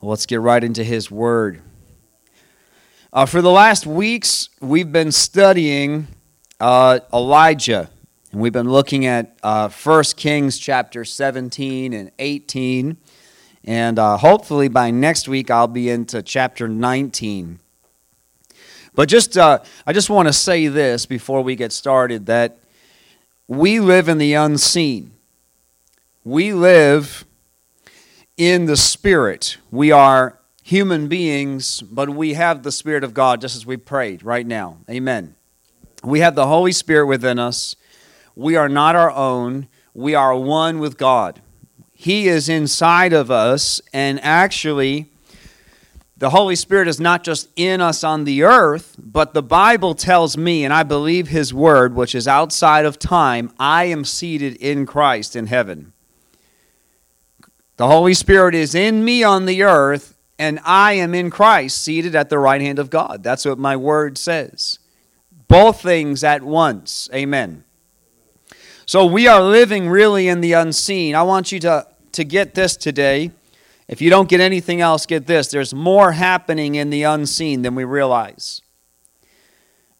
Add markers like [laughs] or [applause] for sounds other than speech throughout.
Let's get right into His Word. Uh, for the last weeks, we've been studying uh, Elijah, and we've been looking at uh, 1 Kings chapter 17 and 18. And uh, hopefully by next week, I'll be into chapter 19. But just, uh, I just want to say this before we get started that we live in the unseen. We live in the Spirit. We are human beings, but we have the Spirit of God just as we prayed right now. Amen. We have the Holy Spirit within us. We are not our own. We are one with God. He is inside of us, and actually, the Holy Spirit is not just in us on the earth, but the Bible tells me, and I believe His word, which is outside of time, I am seated in Christ in heaven. The Holy Spirit is in me on the earth, and I am in Christ, seated at the right hand of God. That's what my word says. Both things at once. Amen. So we are living really in the unseen. I want you to, to get this today. If you don't get anything else, get this. There's more happening in the unseen than we realize.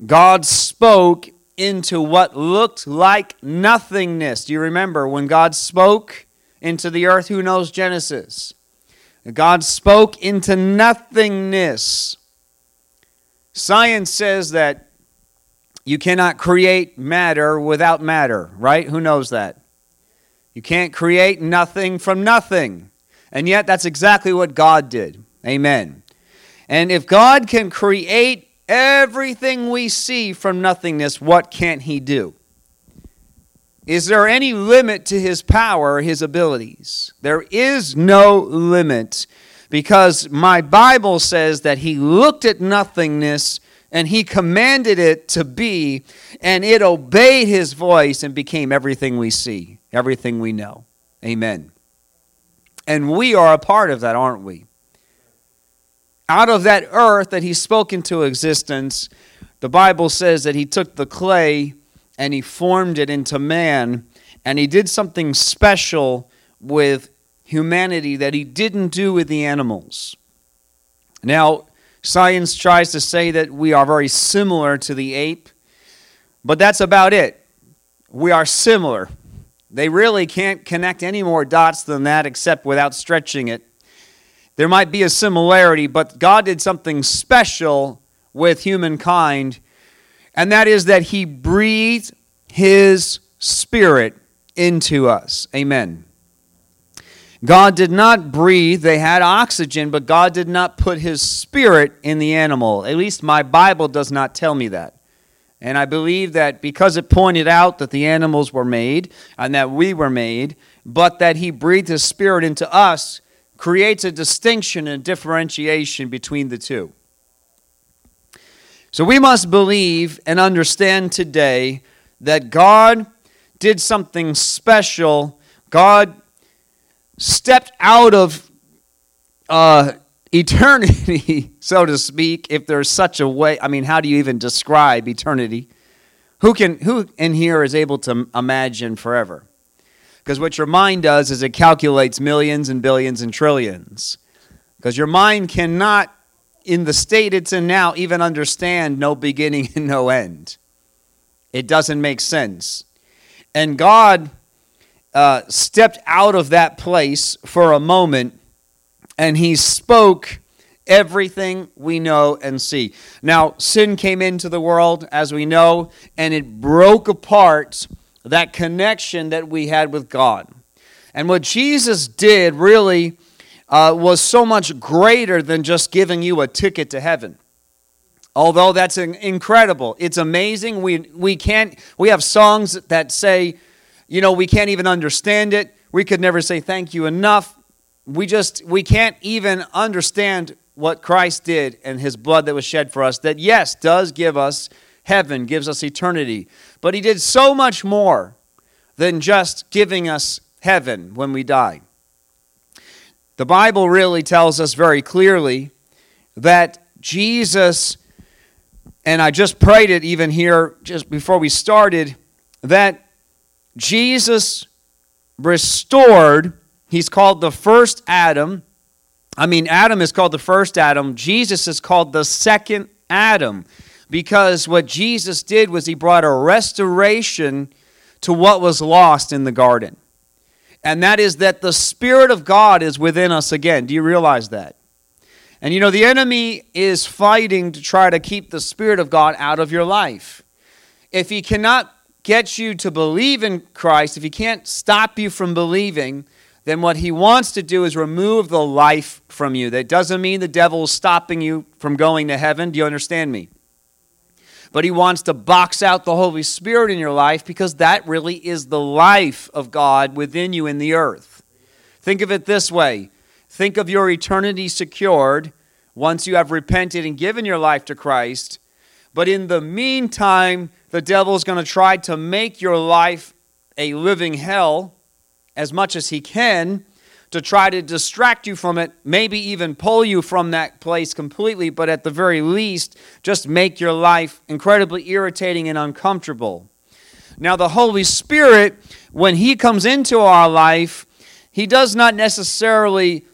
God spoke into what looked like nothingness. Do you remember when God spoke? Into the earth. Who knows Genesis? God spoke into nothingness. Science says that you cannot create matter without matter, right? Who knows that? You can't create nothing from nothing. And yet, that's exactly what God did. Amen. And if God can create everything we see from nothingness, what can't He do? Is there any limit to his power, his abilities? There is no limit because my Bible says that he looked at nothingness and he commanded it to be, and it obeyed his voice and became everything we see, everything we know. Amen. And we are a part of that, aren't we? Out of that earth that he spoke into existence, the Bible says that he took the clay and he formed it into man, and he did something special with humanity that he didn't do with the animals. Now, science tries to say that we are very similar to the ape, but that's about it. We are similar. They really can't connect any more dots than that except without stretching it. There might be a similarity, but God did something special with humankind and that is that he breathed his spirit into us. Amen. God did not breathe, they had oxygen, but God did not put his spirit in the animal. At least my Bible does not tell me that. And I believe that because it pointed out that the animals were made and that we were made, but that he breathed his spirit into us, creates a distinction and differentiation between the two. So we must believe and understand today that God did something special. God stepped out of uh, eternity, [laughs] so to speak, if there's such a way. I mean, how do you even describe eternity? Who can who in here is able to imagine forever? Because what your mind does is it calculates millions and billions and trillions. Because your mind cannot in the state it's in now, even understand no beginning and no end. It doesn't make sense. And God uh, stepped out of that place for a moment and he spoke everything we know and see. Now, sin came into the world, as we know, and it broke apart that connection that we had with God. And what Jesus did really uh, was so much greater than just giving you a ticket to heaven. Although that's incredible, it's amazing. We, we can't, we have songs that say, you know, we can't even understand it. We could never say thank you enough. We just, we can't even understand what Christ did and his blood that was shed for us, that yes, does give us heaven, gives us eternity. But he did so much more than just giving us heaven when we die. The Bible really tells us very clearly that Jesus, and I just prayed it even here just before we started, that Jesus restored, he's called the first Adam, I mean, Adam is called the first Adam, Jesus is called the second Adam because what Jesus did was he brought a restoration to what was lost in the garden. And that is that the Spirit of God is within us again. Do you realize that? And you know, the enemy is fighting to try to keep the Spirit of God out of your life. If he cannot get you to believe in Christ, if he can't stop you from believing, then what he wants to do is remove the life from you. That doesn't mean the devil is stopping you from going to heaven. Do you understand me? But he wants to box out the Holy Spirit in your life because that really is the life of God within you in the earth. Think of it this way think of your eternity secured once you have repented and given your life to Christ. But in the meantime, the devil is going to try to make your life a living hell as much as he can to try to distract you from it, maybe even pull you from that place completely, but at the very least, just make your life incredibly irritating and uncomfortable. Now, the Holy Spirit, when He comes into our life, He does not necessarily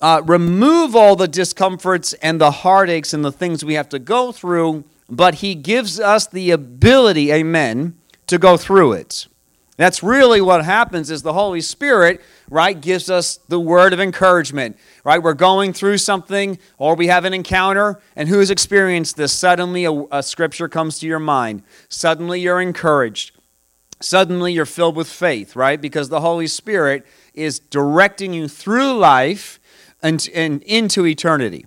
uh, remove all the discomforts and the heartaches and the things we have to go through, but He gives us the ability, amen, to go through it. That's really what happens is the Holy Spirit, right, gives us the word of encouragement. Right? We're going through something or we have an encounter and who's experienced this? Suddenly a, a scripture comes to your mind. Suddenly you're encouraged. Suddenly you're filled with faith, right? Because the Holy Spirit is directing you through life and, and into eternity.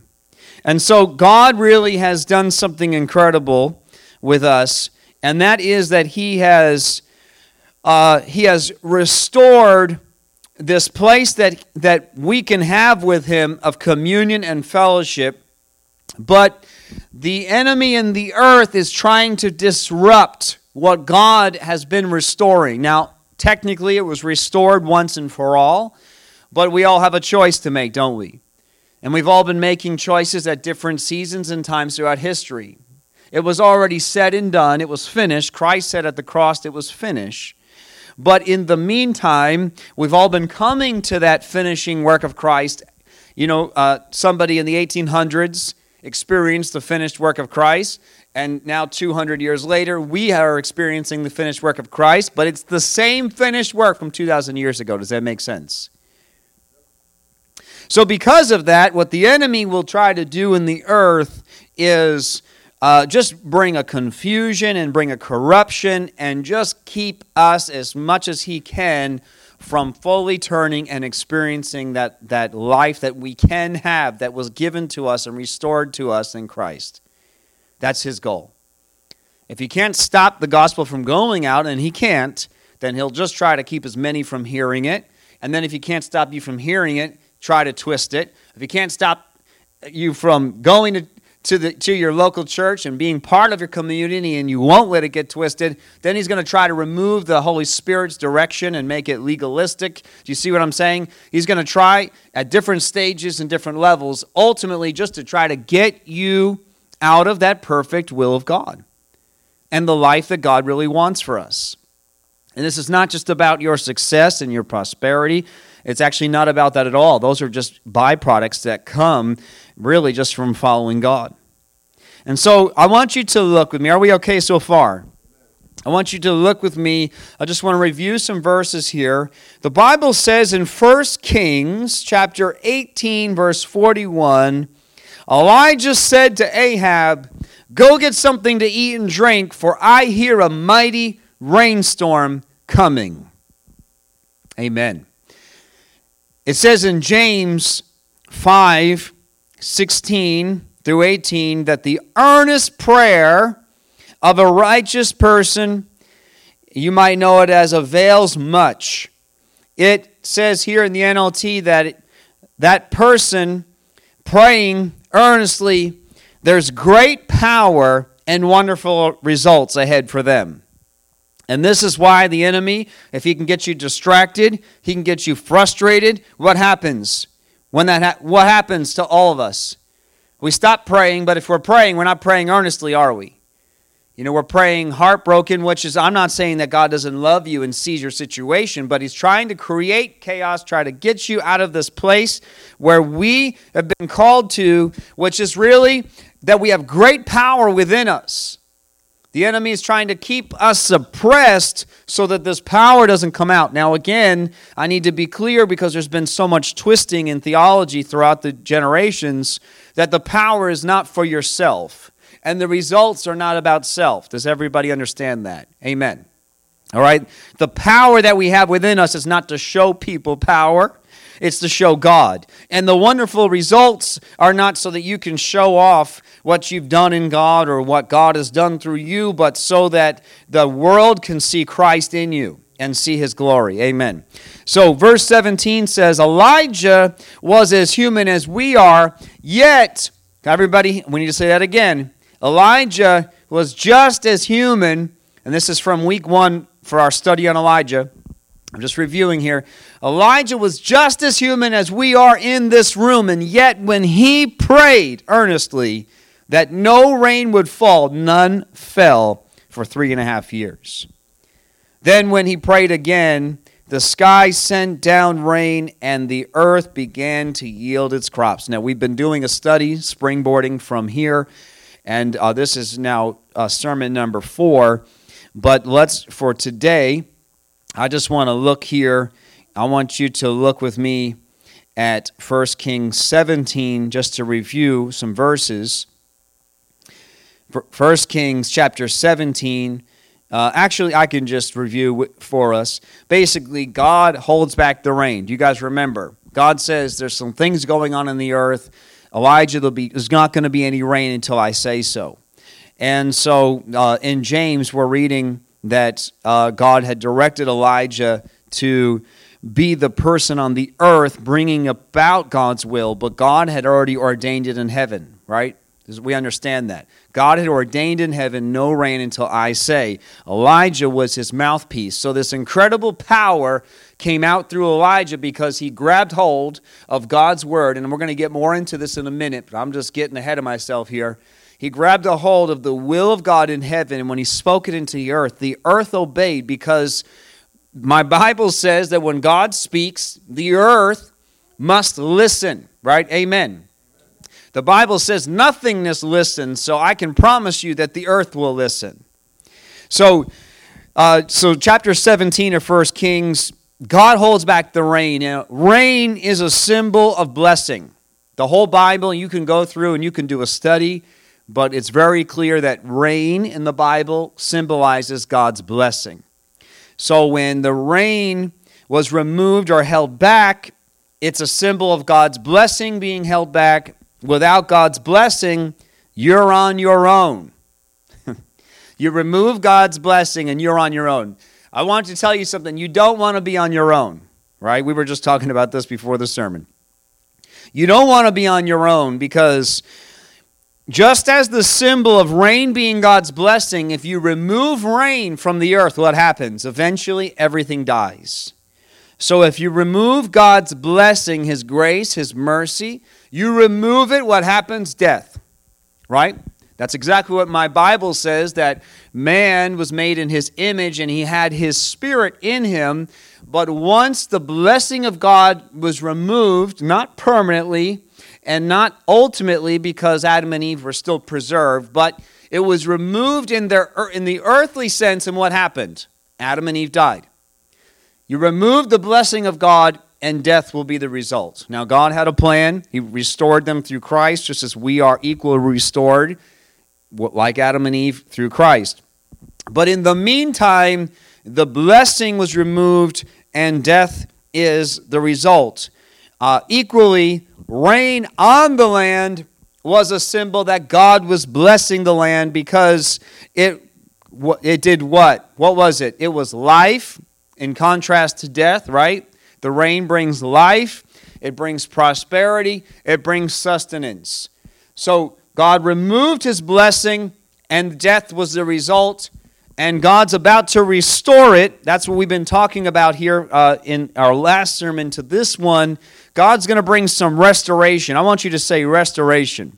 And so God really has done something incredible with us, and that is that He has uh, he has restored this place that, that we can have with him of communion and fellowship. But the enemy in the earth is trying to disrupt what God has been restoring. Now, technically, it was restored once and for all, but we all have a choice to make, don't we? And we've all been making choices at different seasons and times throughout history. It was already said and done, it was finished. Christ said at the cross it was finished. But in the meantime, we've all been coming to that finishing work of Christ. You know, uh, somebody in the 1800s experienced the finished work of Christ, and now 200 years later, we are experiencing the finished work of Christ, but it's the same finished work from 2,000 years ago. Does that make sense? So, because of that, what the enemy will try to do in the earth is uh, just bring a confusion and bring a corruption and just keep us as much as he can from fully turning and experiencing that, that life that we can have that was given to us and restored to us in Christ. That's his goal. If he can't stop the gospel from going out, and he can't, then he'll just try to keep as many from hearing it. And then if he can't stop you from hearing it, try to twist it. If he can't stop you from going to to, the, to your local church and being part of your community and you won't let it get twisted, then he's going to try to remove the Holy Spirit's direction and make it legalistic. Do you see what I'm saying? He's going to try at different stages and different levels, ultimately, just to try to get you out of that perfect will of God and the life that God really wants for us. And this is not just about your success and your prosperity. It's actually not about that at all. Those are just byproducts that come really just from following God. And so I want you to look with me. Are we okay so far? I want you to look with me. I just want to review some verses here. The Bible says in 1 Kings chapter 18 verse 41, Elijah said to Ahab, "Go get something to eat and drink, for I hear a mighty rainstorm coming." Amen. It says in James 5 16 through 18 that the earnest prayer of a righteous person, you might know it as avails much. It says here in the NLT that it, that person praying earnestly, there's great power and wonderful results ahead for them. And this is why the enemy, if he can get you distracted, he can get you frustrated. What happens? When that ha- what happens to all of us? We stop praying, but if we're praying, we're not praying earnestly, are we? You know, we're praying heartbroken, which is, I'm not saying that God doesn't love you and sees your situation, but He's trying to create chaos, try to get you out of this place where we have been called to, which is really that we have great power within us. The enemy is trying to keep us suppressed so that this power doesn't come out. Now, again, I need to be clear because there's been so much twisting in theology throughout the generations that the power is not for yourself and the results are not about self. Does everybody understand that? Amen. All right? The power that we have within us is not to show people power, it's to show God. And the wonderful results are not so that you can show off what you've done in God or what God has done through you, but so that the world can see Christ in you and see his glory. Amen. So, verse 17 says Elijah was as human as we are, yet, everybody, we need to say that again. Elijah was just as human, and this is from week one for our study on Elijah. I'm just reviewing here. Elijah was just as human as we are in this room, and yet when he prayed earnestly that no rain would fall, none fell for three and a half years. Then, when he prayed again, the sky sent down rain and the earth began to yield its crops. Now, we've been doing a study, springboarding from here, and uh, this is now uh, sermon number four. But let's, for today, I just want to look here. I want you to look with me at 1 Kings 17 just to review some verses. 1 Kings chapter 17. Uh, actually, I can just review for us. Basically, God holds back the rain. Do you guys remember? God says there's some things going on in the earth Elijah, there'll be, there's not going to be any rain until I say so. And so uh, in James, we're reading that uh, God had directed Elijah to be the person on the earth bringing about God's will, but God had already ordained it in heaven, right? We understand that. God had ordained in heaven no rain until I say. Elijah was his mouthpiece. So, this incredible power came out through Elijah because he grabbed hold of God's word. And we're going to get more into this in a minute, but I'm just getting ahead of myself here. He grabbed a hold of the will of God in heaven, and when he spoke it into the earth, the earth obeyed because my Bible says that when God speaks, the earth must listen, right? Amen. The Bible says nothingness listens, so I can promise you that the earth will listen. So, uh, so chapter 17 of First Kings, God holds back the rain. Know, rain is a symbol of blessing. The whole Bible, you can go through and you can do a study, but it's very clear that rain in the Bible symbolizes God's blessing. So when the rain was removed or held back, it's a symbol of God's blessing being held back Without God's blessing, you're on your own. [laughs] you remove God's blessing and you're on your own. I want to tell you something. You don't want to be on your own, right? We were just talking about this before the sermon. You don't want to be on your own because just as the symbol of rain being God's blessing, if you remove rain from the earth, what happens? Eventually, everything dies. So if you remove God's blessing, His grace, His mercy, you remove it, what happens? Death. Right? That's exactly what my Bible says that man was made in his image and he had his spirit in him. But once the blessing of God was removed, not permanently and not ultimately because Adam and Eve were still preserved, but it was removed in, their, er, in the earthly sense, and what happened? Adam and Eve died. You remove the blessing of God and death will be the result. Now, God had a plan. He restored them through Christ, just as we are equally restored, like Adam and Eve, through Christ. But in the meantime, the blessing was removed and death is the result. Uh, equally, rain on the land was a symbol that God was blessing the land because it, it did what? What was it? It was life in contrast to death, right? The rain brings life, it brings prosperity, it brings sustenance. So God removed his blessing, and death was the result. And God's about to restore it. That's what we've been talking about here uh, in our last sermon to this one. God's going to bring some restoration. I want you to say restoration.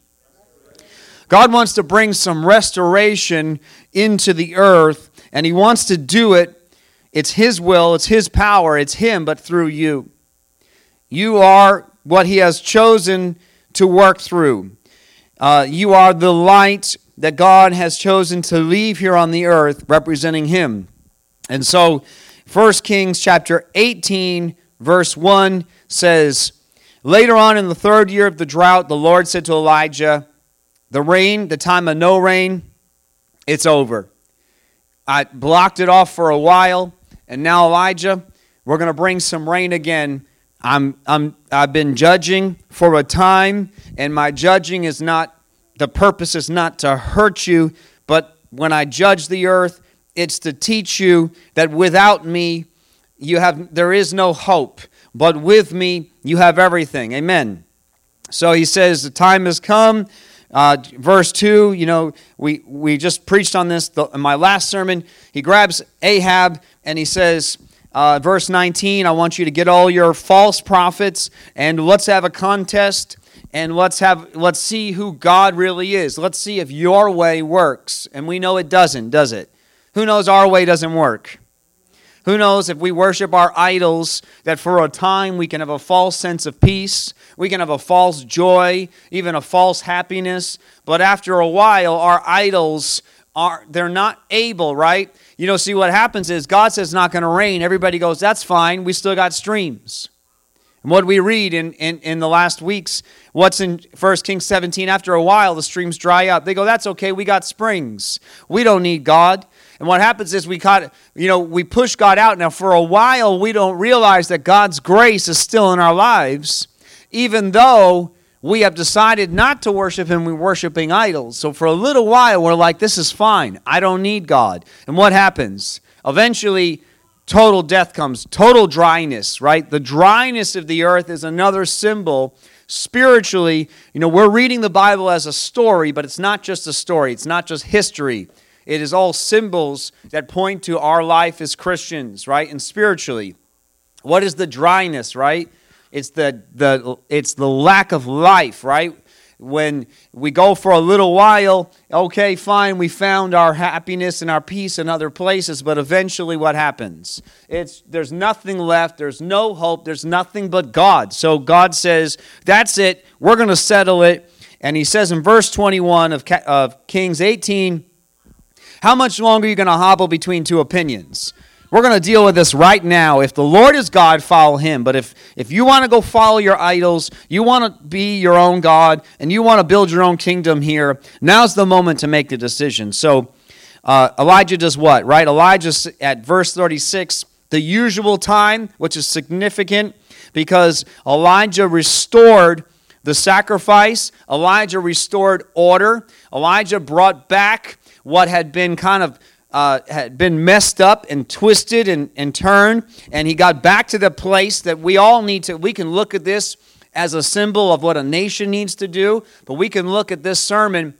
God wants to bring some restoration into the earth, and He wants to do it. It's His will, it's His power, it's Him, but through you. You are what He has chosen to work through. Uh, you are the light that God has chosen to leave here on the earth representing Him. And so, 1 Kings chapter 18, verse 1 says, Later on in the third year of the drought, the Lord said to Elijah, The rain, the time of no rain, it's over. I blocked it off for a while, and now, Elijah, we're going to bring some rain again. I'm, I'm, I've been judging for a time, and my judging is not, the purpose is not to hurt you, but when I judge the earth, it's to teach you that without me, you have, there is no hope but with me you have everything. Amen. So he says, The time has come. Uh, verse 2, you know, we, we just preached on this the, in my last sermon. He grabs Ahab and he says, uh, verse 19, I want you to get all your false prophets and let's have a contest and let's have let's see who God really is. Let's see if your way works. And we know it doesn't, does it? Who knows our way doesn't work? Who knows if we worship our idols, that for a time we can have a false sense of peace, we can have a false joy, even a false happiness, but after a while our idols are they're not able, right? You know, see what happens is God says not going to rain. Everybody goes, that's fine. We still got streams. And what we read in, in, in the last weeks, what's in 1 Kings 17, after a while the streams dry up. They go, that's okay, we got springs. We don't need God. And what happens is we caught, you know, we push God out. Now, for a while, we don't realize that God's grace is still in our lives, even though we have decided not to worship Him, we're worshiping idols. So for a little while, we're like, this is fine. I don't need God. And what happens? Eventually, total death comes, total dryness, right? The dryness of the earth is another symbol spiritually. You know, we're reading the Bible as a story, but it's not just a story, it's not just history. It is all symbols that point to our life as Christians, right? And spiritually. What is the dryness, right? It's the, the, it's the lack of life, right? When we go for a little while, okay, fine, we found our happiness and our peace in other places, but eventually what happens? It's there's nothing left, there's no hope, there's nothing but God. So God says, that's it, we're going to settle it. And he says in verse 21 of, of Kings 18, how much longer are you going to hobble between two opinions? We're going to deal with this right now. If the Lord is God, follow him. But if, if you want to go follow your idols, you want to be your own God, and you want to build your own kingdom here, now's the moment to make the decision. So uh, Elijah does what, right? Elijah at verse 36, the usual time, which is significant because Elijah restored the sacrifice, Elijah restored order, Elijah brought back what had been kind of uh, had been messed up and twisted and, and turned, and he got back to the place that we all need to. We can look at this as a symbol of what a nation needs to do, but we can look at this sermon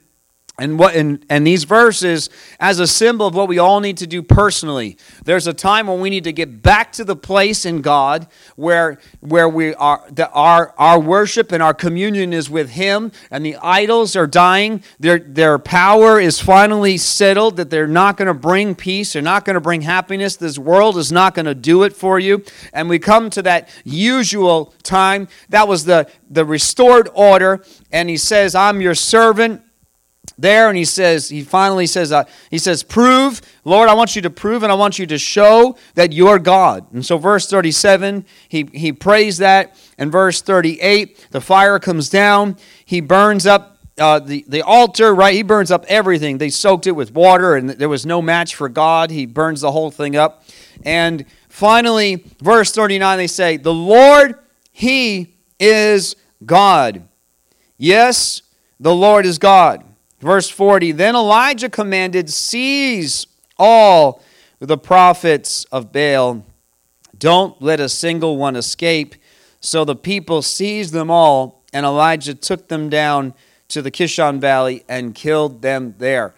and what and, and these verses as a symbol of what we all need to do personally. There's a time when we need to get back to the place in god where where we are that our our worship and our communion is with him and the idols are dying. Their their power is finally settled that they're not going to bring peace they're not going to bring happiness. This world is not going to do it for you. And we come to that usual time. That was the the restored order. And he says i'm your servant there and he says he finally says uh, he says prove lord i want you to prove and i want you to show that you're god. And so verse 37 he, he prays that. And verse 38 the fire comes down. He burns up uh, the, the altar right? He burns up everything. They soaked it with water and there was no match for god. He burns the whole thing up. And finally verse 39 they say the lord he is god. Yes the lord is god Verse 40 Then Elijah commanded, Seize all the prophets of Baal. Don't let a single one escape. So the people seized them all, and Elijah took them down to the Kishon Valley and killed them there.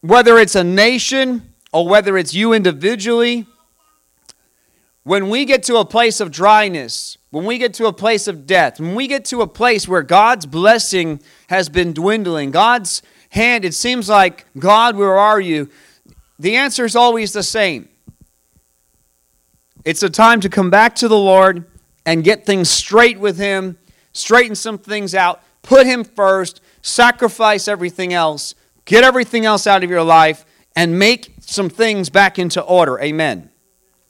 Whether it's a nation or whether it's you individually, when we get to a place of dryness, when we get to a place of death, when we get to a place where God's blessing has been dwindling, God's hand, it seems like, God, where are you? The answer is always the same. It's a time to come back to the Lord and get things straight with Him, straighten some things out, put Him first, sacrifice everything else, get everything else out of your life, and make some things back into order. Amen.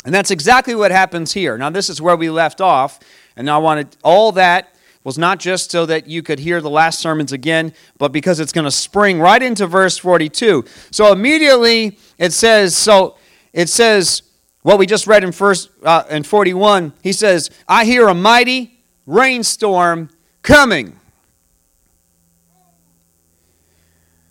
And that's exactly what happens here. Now, this is where we left off. And I wanted all that was not just so that you could hear the last sermons again, but because it's going to spring right into verse 42. So immediately it says, so it says, what we just read in first uh, in 41, he says, I hear a mighty rainstorm coming.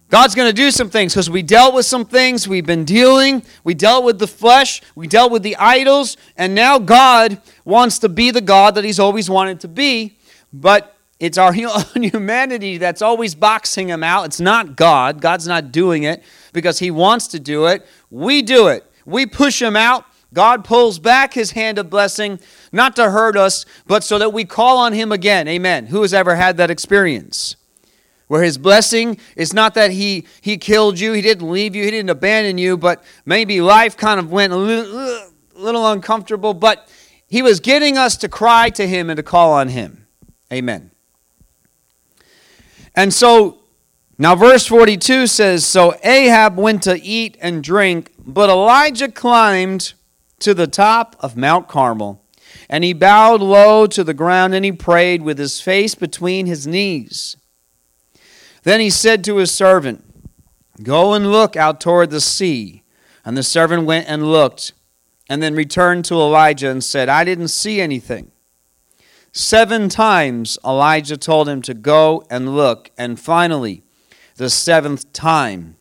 God's going to do some things because we dealt with some things. We've been dealing. We dealt with the flesh. We dealt with the idols. And now God wants to be the God that He's always wanted to be. But it's our [laughs] humanity that's always boxing Him out. It's not God. God's not doing it because He wants to do it. We do it. We push Him out. God pulls back His hand of blessing, not to hurt us, but so that we call on Him again. Amen. Who has ever had that experience? where his blessing is not that he, he killed you, he didn't leave you, he didn't abandon you, but maybe life kind of went a little, a little uncomfortable, but he was getting us to cry to him and to call on him. Amen. And so, now verse 42 says So Ahab went to eat and drink, but Elijah climbed to the top of Mount Carmel. And he bowed low to the ground and he prayed with his face between his knees. Then he said to his servant, Go and look out toward the sea. And the servant went and looked, and then returned to Elijah and said, I didn't see anything. Seven times Elijah told him to go and look, and finally, the seventh time,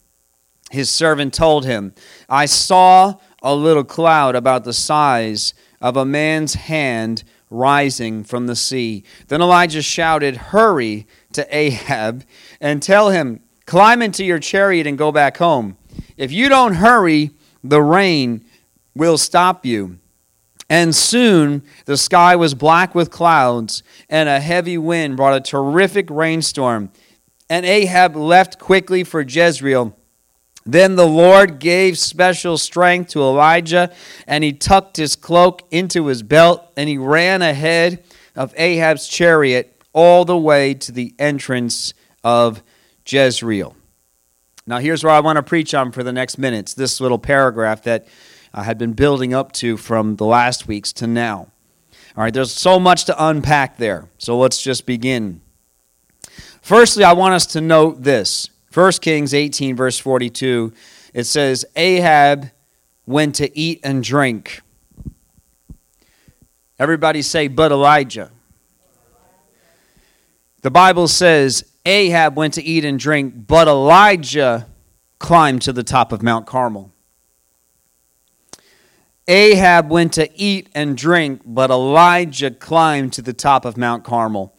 his servant told him, I saw a little cloud about the size of a man's hand rising from the sea. Then Elijah shouted, Hurry to Ahab and tell him, Climb into your chariot and go back home. If you don't hurry, the rain will stop you. And soon the sky was black with clouds, and a heavy wind brought a terrific rainstorm. And Ahab left quickly for Jezreel. Then the Lord gave special strength to Elijah, and he tucked his cloak into his belt, and he ran ahead of Ahab's chariot all the way to the entrance of Jezreel. Now, here's where I want to preach on for the next minutes this little paragraph that I had been building up to from the last weeks to now. All right, there's so much to unpack there, so let's just begin. Firstly, I want us to note this 1 Kings 18, verse 42, it says, Ahab went to eat and drink. Everybody say, but Elijah. The Bible says Ahab went to eat and drink, but Elijah climbed to the top of Mount Carmel. Ahab went to eat and drink, but Elijah climbed to the top of Mount Carmel.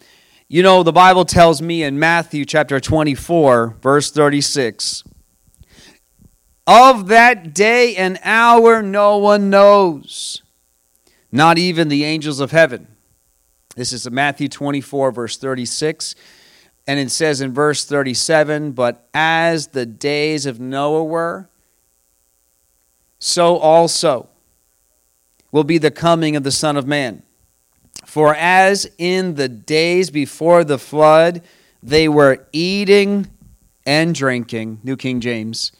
You know, the Bible tells me in Matthew chapter 24, verse 36, of that day and hour no one knows, not even the angels of heaven this is Matthew 24, verse 36. And it says in verse 37 But as the days of Noah were, so also will be the coming of the Son of Man. For as in the days before the flood, they were eating and drinking, New King James.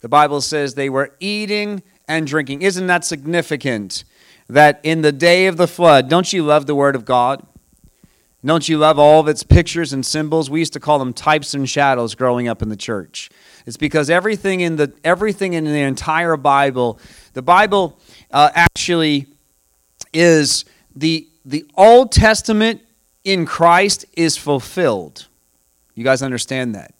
The Bible says they were eating and drinking. Isn't that significant? that in the day of the flood, don't you love the Word of God? Don't you love all of its pictures and symbols? We used to call them types and shadows growing up in the church. It's because everything in the everything in the entire Bible, the Bible uh, actually is the the Old Testament in Christ is fulfilled. You guys understand that?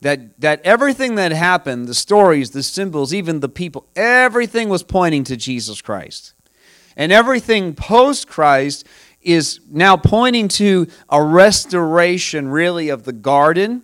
That that everything that happened, the stories, the symbols, even the people, everything was pointing to Jesus Christ. And everything post Christ is now pointing to a restoration, really, of the garden,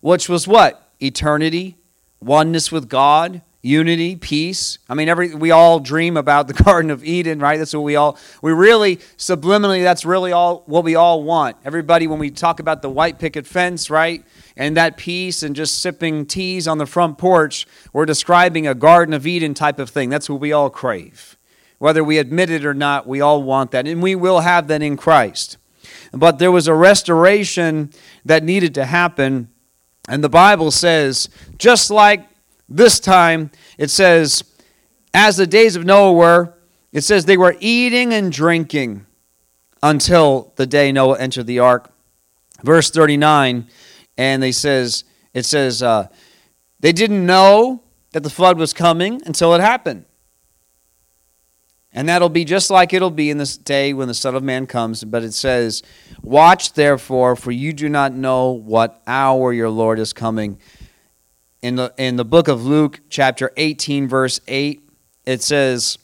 which was what? Eternity, oneness with God, unity, peace. I mean, every we all dream about the [laughs] Garden of Eden, right? That's what we all we really subliminally. That's really all what we all want. Everybody, when we talk about the white picket fence, right, and that peace, and just sipping teas on the front porch, we're describing a Garden of Eden type of thing. That's what we all crave, whether we admit it or not. We all want that, and we will have that in Christ. But there was a restoration that needed to happen. And the Bible says, just like this time, it says, as the days of Noah were, it says they were eating and drinking until the day Noah entered the ark. Verse 39, and they says, it says, uh, they didn't know that the flood was coming until it happened. And that'll be just like it'll be in this day when the Son of Man comes. But it says, Watch therefore, for you do not know what hour your Lord is coming in the in the book of Luke chapter 18 verse 8 it says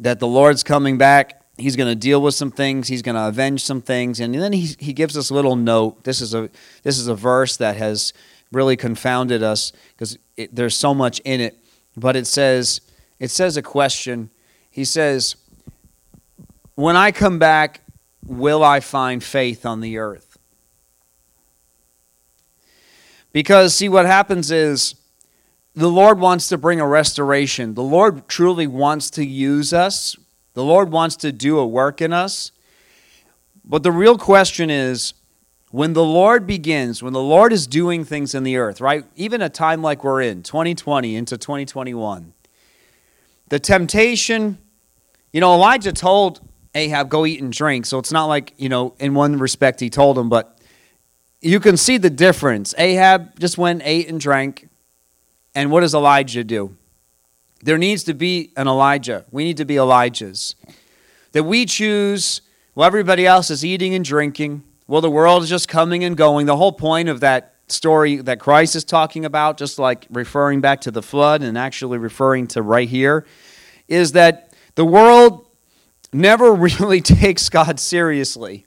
that the Lord's coming back. He's going to deal with some things. He's going to avenge some things. And then he, he gives us a little note. This is a this is a verse that has really confounded us because there's so much in it. But it says it says a question. He says when i come back will i find faith on the earth because, see, what happens is the Lord wants to bring a restoration. The Lord truly wants to use us, the Lord wants to do a work in us. But the real question is when the Lord begins, when the Lord is doing things in the earth, right? Even a time like we're in, 2020 into 2021, the temptation, you know, Elijah told Ahab, go eat and drink. So it's not like, you know, in one respect he told him, but you can see the difference. Ahab just went, ate, and drank. And what does Elijah do? There needs to be an Elijah. We need to be Elijahs. That we choose, well, everybody else is eating and drinking. Well, the world is just coming and going. The whole point of that story that Christ is talking about, just like referring back to the flood and actually referring to right here, is that the world never [laughs] really takes God seriously.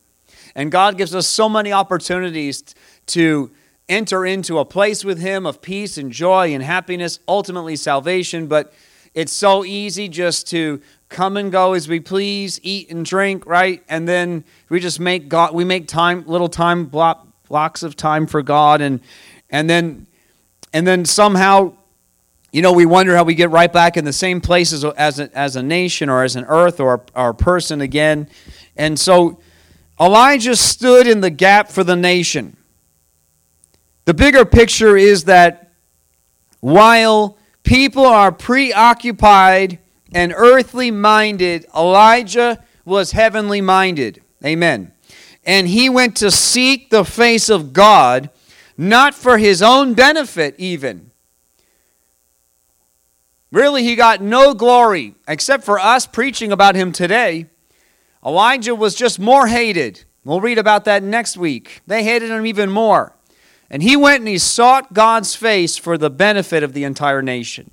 And God gives us so many opportunities to enter into a place with Him of peace and joy and happiness, ultimately salvation. But it's so easy just to come and go as we please, eat and drink, right? And then we just make God, we make time, little time block, blocks of time for God, and and then and then somehow, you know, we wonder how we get right back in the same places as a, as a nation or as an earth or or a person again. And so Elijah stood in the gap for the nation. The bigger picture is that while people are preoccupied and earthly minded, Elijah was heavenly minded. Amen. And he went to seek the face of God, not for his own benefit, even. Really, he got no glory except for us preaching about him today. Elijah was just more hated. We'll read about that next week. They hated him even more. And he went and he sought God's face for the benefit of the entire nation.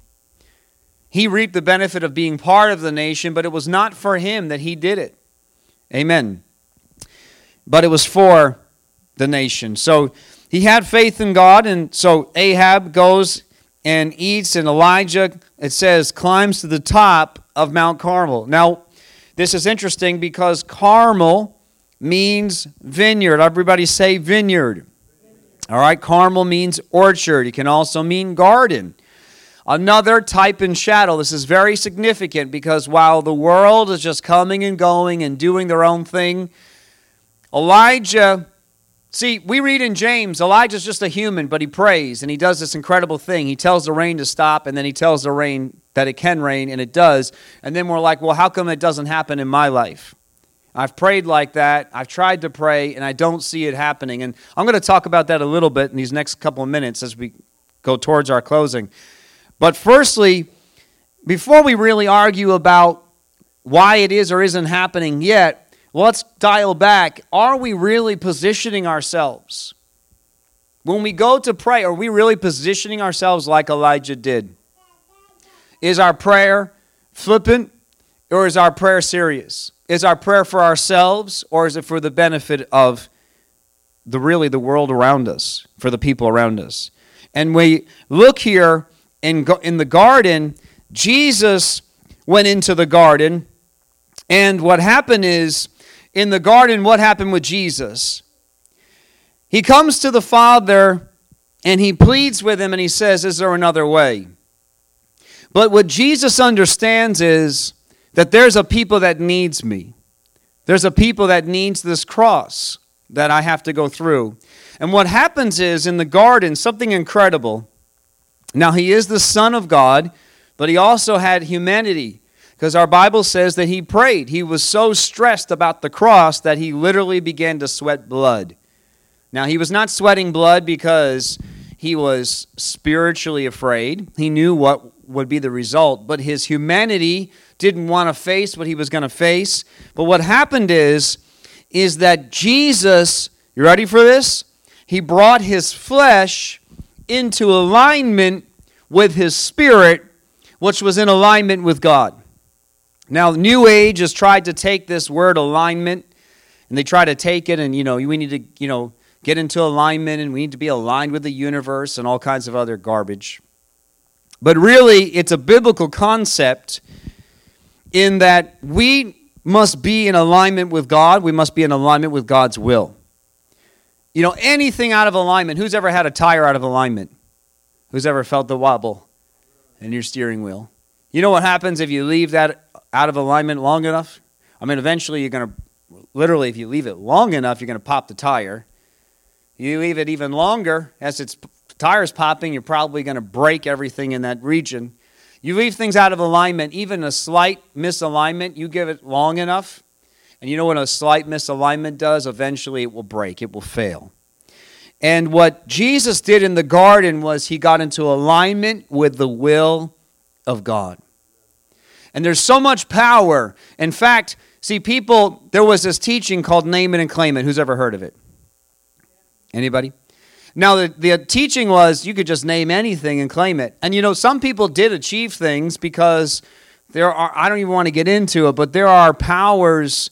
He reaped the benefit of being part of the nation, but it was not for him that he did it. Amen. But it was for the nation. So he had faith in God, and so Ahab goes and eats, and Elijah, it says, climbs to the top of Mount Carmel. Now, this is interesting because Carmel means vineyard. Everybody say vineyard. All right, Carmel means orchard. It can also mean garden. Another type and shadow. This is very significant because while the world is just coming and going and doing their own thing, Elijah, see, we read in James, Elijah's just a human, but he prays and he does this incredible thing. He tells the rain to stop and then he tells the rain that it can rain, and it does. And then we're like, well, how come it doesn't happen in my life? I've prayed like that. I've tried to pray, and I don't see it happening. And I'm going to talk about that a little bit in these next couple of minutes as we go towards our closing. But firstly, before we really argue about why it is or isn't happening yet, let's dial back. Are we really positioning ourselves? When we go to pray, are we really positioning ourselves like Elijah did? Is our prayer flippant or is our prayer serious? Is our prayer for ourselves or is it for the benefit of the really the world around us, for the people around us? And we look here in, in the garden, Jesus went into the garden. And what happened is, in the garden, what happened with Jesus? He comes to the Father and he pleads with him and he says, Is there another way? But what Jesus understands is that there's a people that needs me. There's a people that needs this cross that I have to go through. And what happens is in the garden, something incredible. Now, he is the Son of God, but he also had humanity because our Bible says that he prayed. He was so stressed about the cross that he literally began to sweat blood. Now, he was not sweating blood because he was spiritually afraid. He knew what would be the result, but his humanity didn't want to face what he was going to face. But what happened is is that Jesus, you ready for this? He brought his flesh into alignment with his spirit, which was in alignment with God. Now, New Age has tried to take this word alignment and they try to take it and, you know, we need to, you know, get into alignment and we need to be aligned with the universe and all kinds of other garbage. But really, it's a biblical concept in that we must be in alignment with God, we must be in alignment with God's will. You know, anything out of alignment, who's ever had a tire out of alignment? Who's ever felt the wobble in your steering wheel? You know what happens if you leave that out of alignment long enough? I mean, eventually you're going to, literally, if you leave it long enough, you're going to pop the tire. You leave it even longer, as its tire's popping, you're probably going to break everything in that region. You leave things out of alignment, even a slight misalignment, you give it long enough, and you know what a slight misalignment does? Eventually it will break, it will fail. And what Jesus did in the garden was he got into alignment with the will of God. And there's so much power. In fact, see, people, there was this teaching called Name It and Claim It. Who's ever heard of it? Anybody? Now, the, the teaching was you could just name anything and claim it. And you know, some people did achieve things because there are, I don't even want to get into it, but there are powers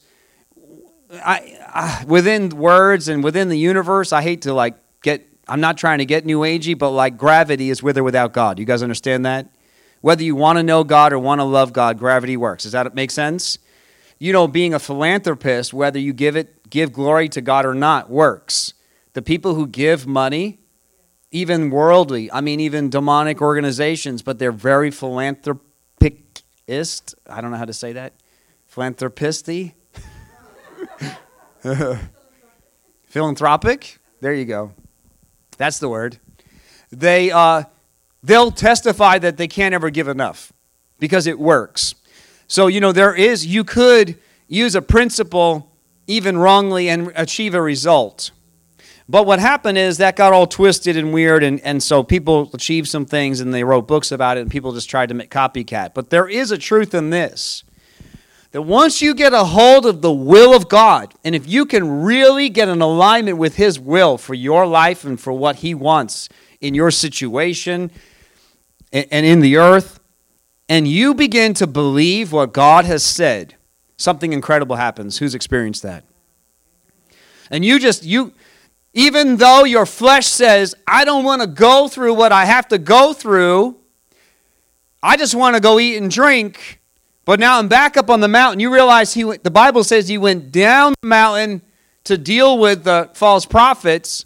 I, I, within words and within the universe. I hate to like get, I'm not trying to get new agey, but like gravity is with or without God. You guys understand that? Whether you want to know God or want to love God, gravity works. Does that make sense? You know, being a philanthropist, whether you give it, give glory to God or not, works the people who give money, even worldly, I mean, even demonic organizations, but they're very philanthropist. I don't know how to say that. Philanthropisty? [laughs] Philanthropic? There you go. That's the word. They, uh, they'll testify that they can't ever give enough because it works. So, you know, there is, you could use a principle even wrongly and achieve a result. But what happened is that got all twisted and weird, and, and so people achieved some things and they wrote books about it, and people just tried to make copycat. But there is a truth in this that once you get a hold of the will of God, and if you can really get an alignment with His will for your life and for what He wants in your situation and in the earth, and you begin to believe what God has said, something incredible happens. Who's experienced that? And you just, you, even though your flesh says, I don't want to go through what I have to go through, I just want to go eat and drink. But now I'm back up on the mountain. You realize he went, the Bible says he went down the mountain to deal with the false prophets,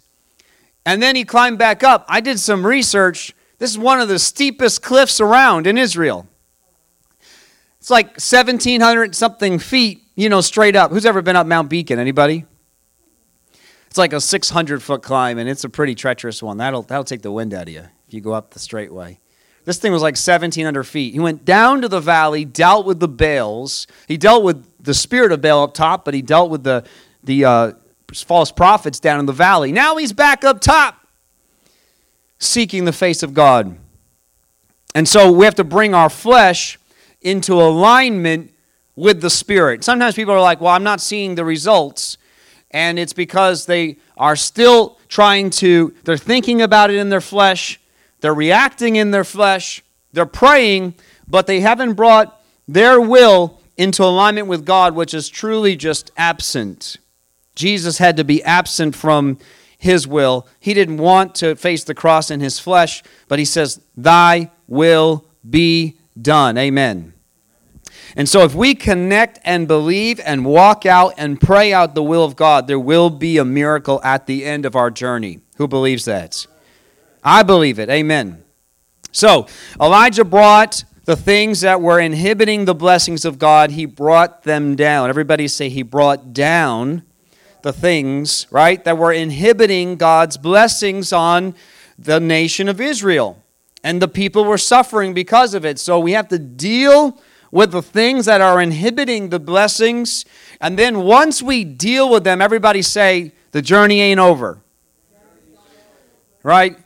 and then he climbed back up. I did some research. This is one of the steepest cliffs around in Israel. It's like 1,700 something feet, you know, straight up. Who's ever been up Mount Beacon? Anybody? It's like a 600 foot climb, and it's a pretty treacherous one. That'll, that'll take the wind out of you if you go up the straight way. This thing was like 1,700 feet. He went down to the valley, dealt with the Baals. He dealt with the spirit of Baal up top, but he dealt with the, the uh, false prophets down in the valley. Now he's back up top, seeking the face of God. And so we have to bring our flesh into alignment with the spirit. Sometimes people are like, well, I'm not seeing the results and it's because they are still trying to, they're thinking about it in their flesh, they're reacting in their flesh, they're praying, but they haven't brought their will into alignment with God, which is truly just absent. Jesus had to be absent from his will. He didn't want to face the cross in his flesh, but he says, Thy will be done. Amen. And so, if we connect and believe and walk out and pray out the will of God, there will be a miracle at the end of our journey. Who believes that? I believe it. Amen. So, Elijah brought the things that were inhibiting the blessings of God, he brought them down. Everybody say, He brought down the things, right, that were inhibiting God's blessings on the nation of Israel. And the people were suffering because of it. So we have to deal with the things that are inhibiting the blessings. And then once we deal with them, everybody say, the journey ain't over. Right?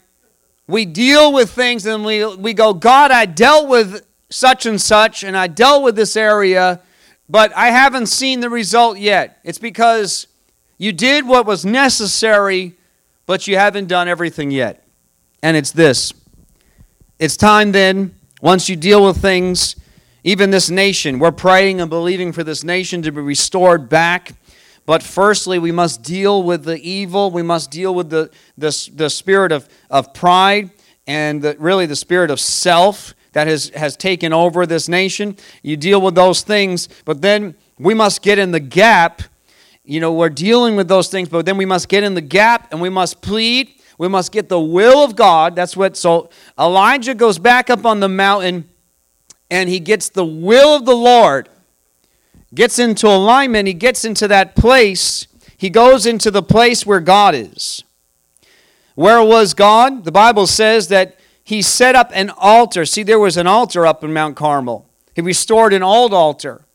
We deal with things and we, we go, God, I dealt with such and such and I dealt with this area, but I haven't seen the result yet. It's because you did what was necessary, but you haven't done everything yet. And it's this it's time then, once you deal with things, even this nation, we're praying and believing for this nation to be restored back. But firstly, we must deal with the evil. We must deal with the, the, the spirit of, of pride and the, really the spirit of self that has, has taken over this nation. You deal with those things, but then we must get in the gap you know, we're dealing with those things, but then we must get in the gap and we must plead. We must get the will of God. That's what, so Elijah goes back up on the mountain and he gets the will of the Lord, gets into alignment, he gets into that place. He goes into the place where God is. Where was God? The Bible says that he set up an altar. See, there was an altar up in Mount Carmel. He restored an old altar.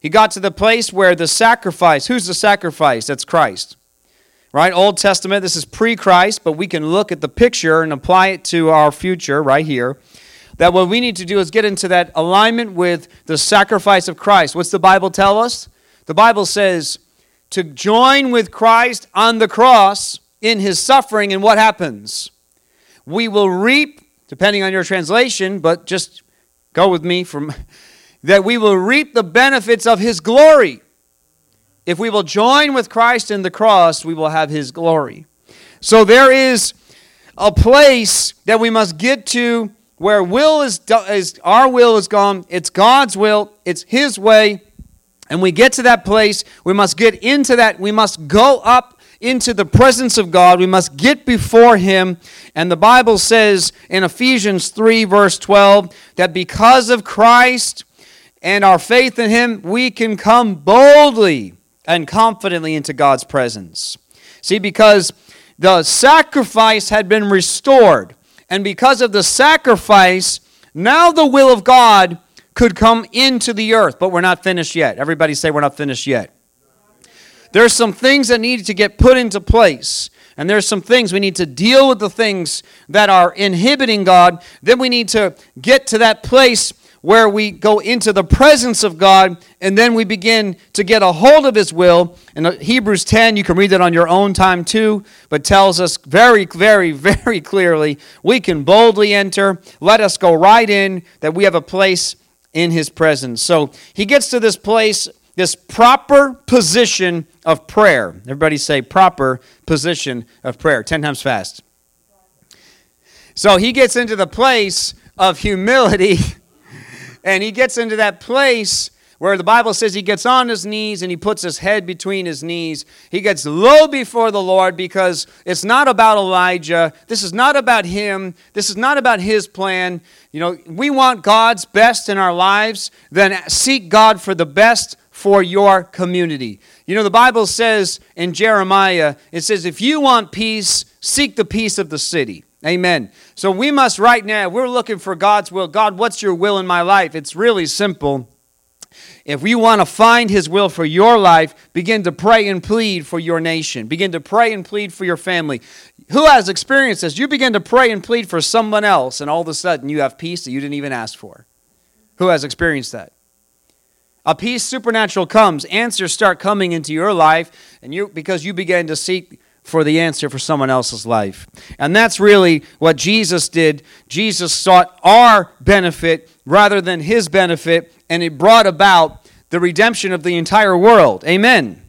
He got to the place where the sacrifice, who's the sacrifice? That's Christ. Right? Old Testament, this is pre Christ, but we can look at the picture and apply it to our future right here. That what we need to do is get into that alignment with the sacrifice of Christ. What's the Bible tell us? The Bible says to join with Christ on the cross in his suffering, and what happens? We will reap, depending on your translation, but just go with me from that we will reap the benefits of his glory. If we will join with Christ in the cross, we will have his glory. So there is a place that we must get to where will is, is our will is gone. It's God's will, it's his way. And we get to that place, we must get into that, we must go up into the presence of God. We must get before Him. And the Bible says in Ephesians 3, verse 12, that because of Christ, and our faith in Him, we can come boldly and confidently into God's presence. See, because the sacrifice had been restored, and because of the sacrifice, now the will of God could come into the earth, but we're not finished yet. Everybody say we're not finished yet. There's some things that need to get put into place. And there's some things we need to deal with the things that are inhibiting God. Then we need to get to that place where we go into the presence of God and then we begin to get a hold of His will. In Hebrews 10, you can read that on your own time too, but tells us very, very, [laughs] very clearly we can boldly enter. Let us go right in that we have a place in His presence. So he gets to this place, this proper position of prayer. Everybody say, proper position of prayer. 10 times fast. So he gets into the place of humility [laughs] and he gets into that place where the Bible says he gets on his knees and he puts his head between his knees. He gets low before the Lord because it's not about Elijah. This is not about him. This is not about his plan. You know, we want God's best in our lives, then seek God for the best for your community. You know, the Bible says in Jeremiah, it says, if you want peace, seek the peace of the city. Amen. So we must right now, we're looking for God's will. God, what's your will in my life? It's really simple. If we want to find His will for your life, begin to pray and plead for your nation. Begin to pray and plead for your family. Who has experienced this? You begin to pray and plead for someone else, and all of a sudden you have peace that you didn't even ask for. Who has experienced that? A peace supernatural comes, answers start coming into your life, and you because you began to seek for the answer for someone else's life. And that's really what Jesus did. Jesus sought our benefit rather than his benefit, and it brought about the redemption of the entire world. Amen.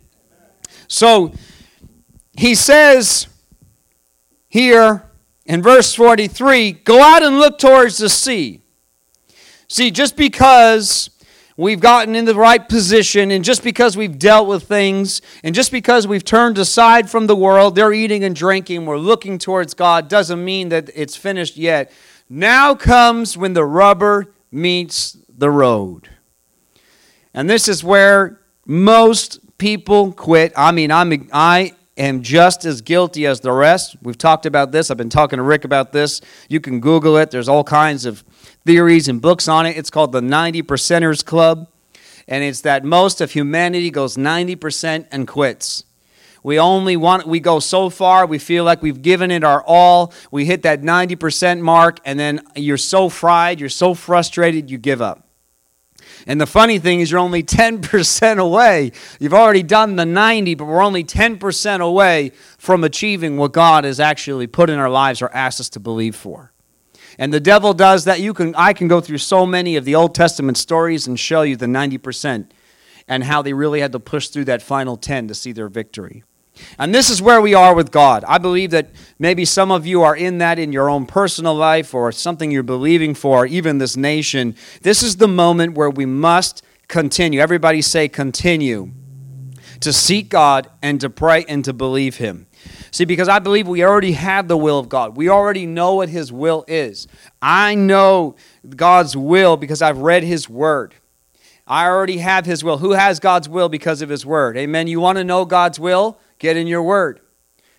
So he says here in verse 43 go out and look towards the sea. See, just because we've gotten in the right position, and just because we've dealt with things, and just because we've turned aside from the world, they're eating and drinking, we're looking towards God, doesn't mean that it's finished yet. Now comes when the rubber meets the road. And this is where most people quit. I mean, I'm, I am just as guilty as the rest. We've talked about this. I've been talking to Rick about this. You can Google it. There's all kinds of theories and books on it. It's called the 90 Percenters Club. And it's that most of humanity goes 90% and quits. We only want, we go so far, we feel like we've given it our all. We hit that 90% mark, and then you're so fried, you're so frustrated, you give up. And the funny thing is, you're only [laughs] 10% away. You've already done the 90, but we're only 10% away from achieving what God has actually put in our lives or asked us to believe for. And the devil does that. You can, I can go through so many of the Old Testament stories and show you the 90% and how they really had to push through that final 10 to see their victory. And this is where we are with God. I believe that maybe some of you are in that in your own personal life or something you're believing for, even this nation. This is the moment where we must continue. Everybody say, continue to seek God and to pray and to believe Him. See, because I believe we already have the will of God. We already know what His will is. I know God's will because I've read His Word. I already have His will. Who has God's will because of His Word? Amen. You want to know God's will? Get in your word.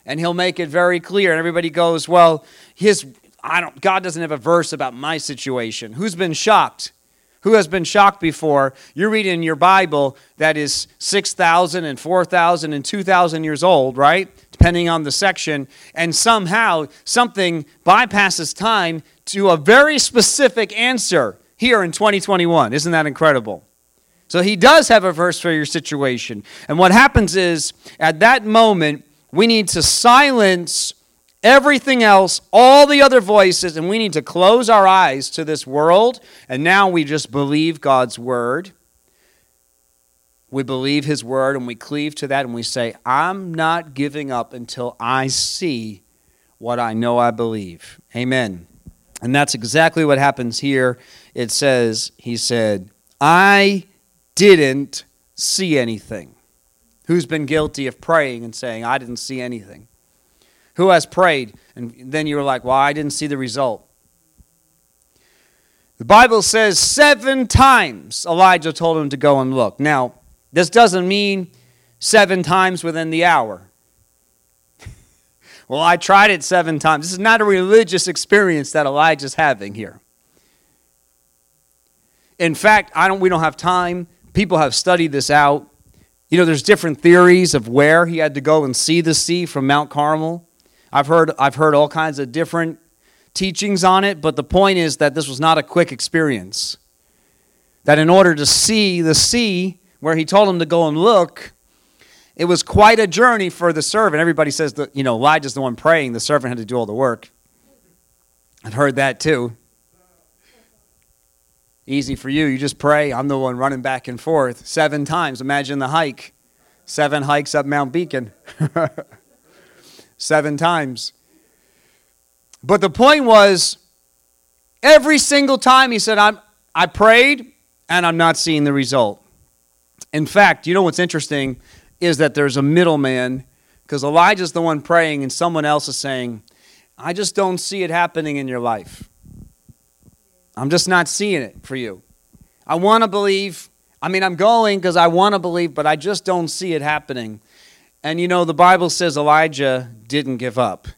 And he'll make it very clear. And everybody goes, Well, his I don't God doesn't have a verse about my situation. Who's been shocked? Who has been shocked before? You're reading your Bible that is 6,000 and 4,000 and 2,000 years old, right? Depending on the section. And somehow something bypasses time to a very specific answer here in 2021. Isn't that incredible? So he does have a verse for your situation. And what happens is, at that moment, we need to silence everything else, all the other voices, and we need to close our eyes to this world. And now we just believe God's word. We believe his word and we cleave to that and we say, I'm not giving up until I see what I know I believe. Amen. And that's exactly what happens here. It says, He said, I didn't see anything? Who's been guilty of praying and saying, I didn't see anything? Who has prayed and then you're like, well, I didn't see the result? The Bible says seven times Elijah told him to go and look. Now, this doesn't mean seven times within the hour. [laughs] well, I tried it seven times. This is not a religious experience that Elijah's having here. In fact, I don't, we don't have time people have studied this out. You know, there's different theories of where he had to go and see the sea from Mount Carmel. I've heard, I've heard all kinds of different teachings on it, but the point is that this was not a quick experience. That in order to see the sea where he told him to go and look, it was quite a journey for the servant. Everybody says that, you know, Elijah's the one praying, the servant had to do all the work. I've heard that too. Easy for you. You just pray. I'm the one running back and forth seven times. Imagine the hike. Seven hikes up Mount Beacon. [laughs] seven times. But the point was, every single time he said, I'm, I prayed and I'm not seeing the result. In fact, you know what's interesting is that there's a middleman because Elijah's the one praying and someone else is saying, I just don't see it happening in your life. I'm just not seeing it for you. I want to believe. I mean, I'm going because I want to believe, but I just don't see it happening. And you know, the Bible says Elijah didn't give up.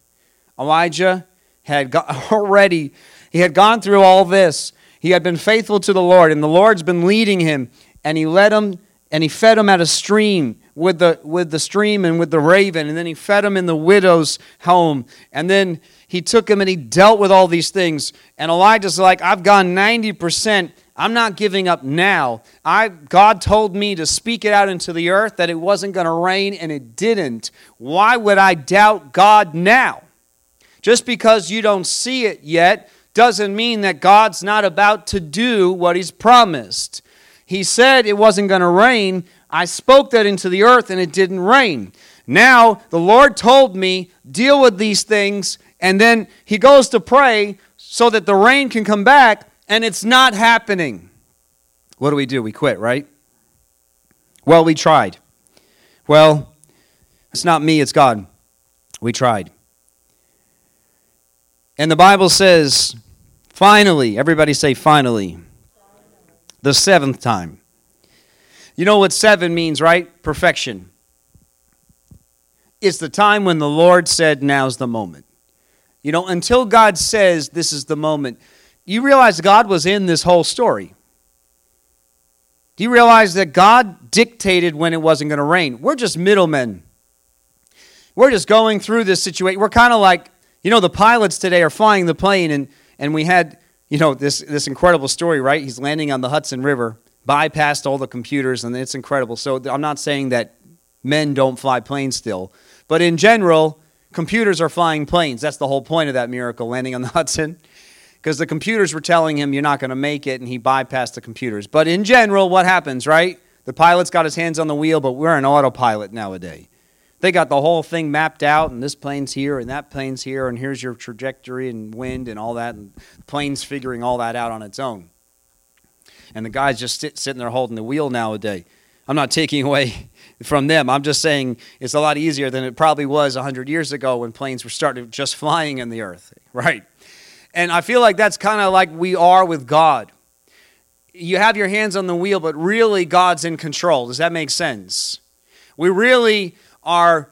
Elijah had got, [laughs] already, he had gone through all this. He had been faithful to the Lord, and the Lord's been leading him, and he led him and he fed him at a stream with the with the stream and with the raven, and then he fed him in the widow's home, and then he took him and he dealt with all these things. And Elijah's like, I've gone 90%. I'm not giving up now. I, God told me to speak it out into the earth that it wasn't going to rain, and it didn't. Why would I doubt God now? Just because you don't see it yet doesn't mean that God's not about to do what He's promised. He said it wasn't going to rain. I spoke that into the earth, and it didn't rain. Now, the Lord told me, deal with these things and then he goes to pray so that the rain can come back, and it's not happening. What do we do? We quit, right? Well, we tried. Well, it's not me, it's God. We tried. And the Bible says, finally, everybody say finally, the seventh time. You know what seven means, right? Perfection. It's the time when the Lord said, now's the moment. You know, until God says this is the moment, you realize God was in this whole story. Do you realize that God dictated when it wasn't going to rain? We're just middlemen. We're just going through this situation. We're kind of like, you know, the pilots today are flying the plane, and, and we had, you know, this, this incredible story, right? He's landing on the Hudson River, bypassed all the computers, and it's incredible. So I'm not saying that men don't fly planes still, but in general, computers are flying planes. That's the whole point of that miracle, landing on the [laughs] Hudson because the computers were telling him you're not going to make it, and he bypassed the computers. But in general, what happens, right? The pilot's got his hands on the wheel, but we're an autopilot nowadays. They got the whole thing mapped out, and this plane's here, and that plane's here, and here's your trajectory and wind and all that, and the plane's figuring all that out on its own. And the guy's just sit, sitting there holding the wheel nowadays. I'm not taking [laughs] away from them. I'm just saying it's a lot easier than it probably was 100 years ago when planes were started just flying in the earth, right? And I feel like that's kind of like we are with God. You have your hands on the wheel, but really God's in control. Does that make sense? We really are.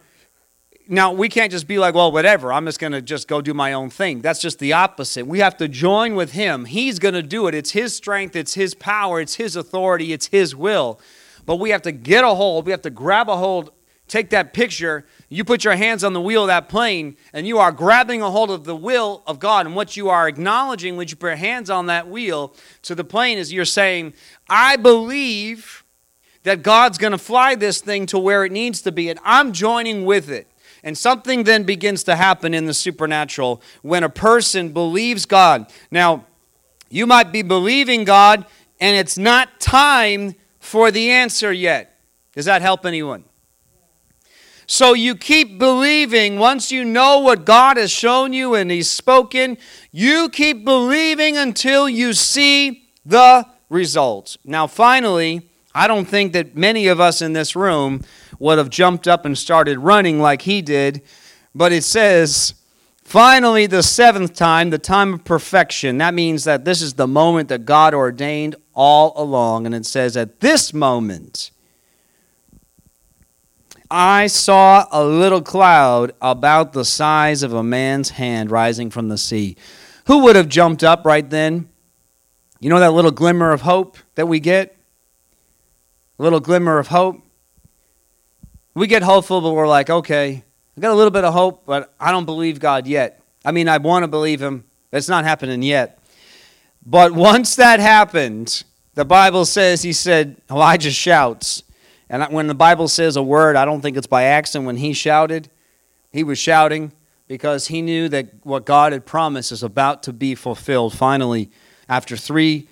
Now, we can't just be like, well, whatever, I'm just going to just go do my own thing. That's just the opposite. We have to join with Him. He's going to do it. It's His strength, it's His power, it's His authority, it's His will. But we have to get a hold, we have to grab a hold take that picture, you put your hands on the wheel of that plane, and you are grabbing a hold of the will of God. And what you are acknowledging when you put your hands on that wheel to the plane is you're saying, I believe that God's going to fly this thing to where it needs to be, and I'm joining with it. And something then begins to happen in the supernatural when a person believes God. Now, you might be believing God, and it's not time for the answer yet. Does that help anyone? So you keep believing. Once you know what God has shown you and He's spoken, you keep believing until you see the results. Now, finally, I don't think that many of us in this room would have jumped up and started running like he did, but it says, finally, the seventh time, the time of perfection. That means that this is the moment that God ordained all along. And it says, at this moment, I saw a little cloud about the size of a man's hand rising from the sea. Who would have jumped up right then? You know that little glimmer of hope that we get? A little glimmer of hope. We get hopeful, but we're like, okay, I got a little bit of hope, but I don't believe God yet. I mean, I want to believe Him, it's not happening yet. But once that happened, the Bible says, He said, Elijah shouts, and when the Bible says a word, I don't think it's by accident. When he shouted, he was shouting because he knew that what God had promised is about to be fulfilled. Finally, after three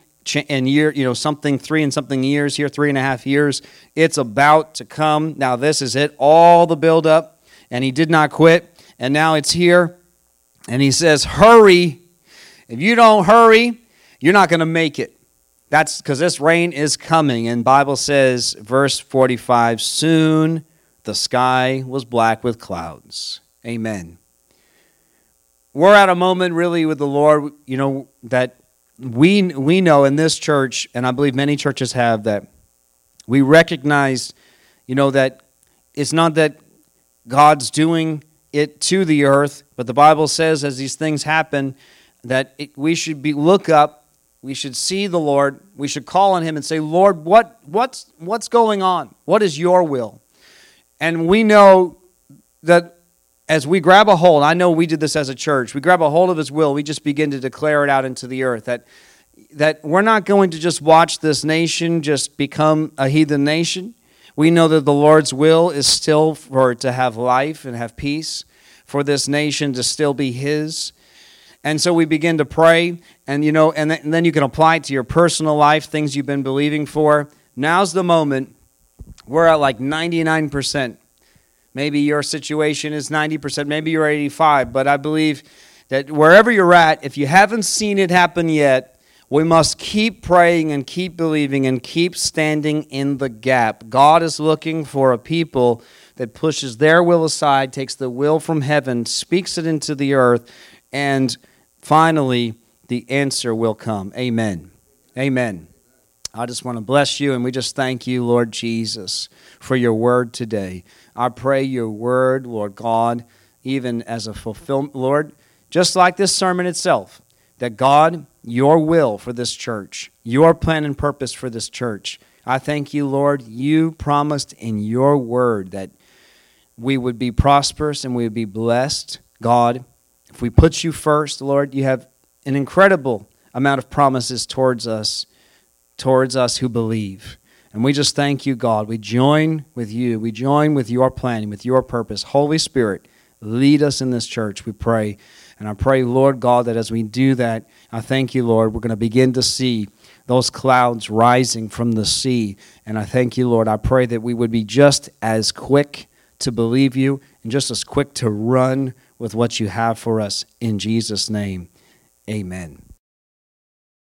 and year, you know, something three and something years here, three and a half years, it's about to come. Now this is it, all the build up, and he did not quit, and now it's here, and he says, "Hurry! If you don't hurry, you're not going to make it." That's because this rain is coming. And Bible says, verse 45, soon the sky was black with clouds. Amen. We're at a moment really with the Lord, you know, that we we know in this church, and I believe many churches have that we recognize, you know, that it's not that God's doing it to the earth, but the Bible says as these things happen, that it, we should be look up we should see the Lord. We should call on Him and say, Lord, what, what's, what's going on? What is your will? And we know that as we grab a hold, I know we did this as a church, we grab a hold of His will, we just begin to declare it out into the earth that, that we're not going to just watch this nation just become a heathen nation. We know that the Lord's will is still for it to have life and have peace, for this nation to still be His. And so we begin to pray, and you know, and, th- and then you can apply it to your personal life, things you've been believing for. Now's the moment. We're at like 99%. Maybe your situation is 90%, maybe you're 85, but I believe that wherever you're at, if you haven't seen it happen yet, we must keep praying and keep believing and keep standing in the gap. God is looking for a people that pushes their will aside, takes the will from heaven, speaks it into the earth, and finally the answer will come. Amen. Amen. I just want to bless you and we just thank you, Lord Jesus, for your word today. I pray your word, Lord God, even as a fulfillment, Lord, just like this sermon itself, that God, your will for this church, your plan and purpose for this church. I thank you, Lord. You promised in your word that we would be prosperous and we would be blessed. God, if we put you first, Lord, you have an incredible amount of promises towards us, towards us who believe. And we just thank you, God. We join with you. We join with your planning, with your purpose. Holy Spirit, lead us in this church, we pray. And I pray, Lord God, that as we do that, I thank you, Lord, we're going to begin to see those clouds rising from the sea. And I thank you, Lord. I pray that we would be just as quick to believe you and just as quick to run with what you have for us. In Jesus' name, amen.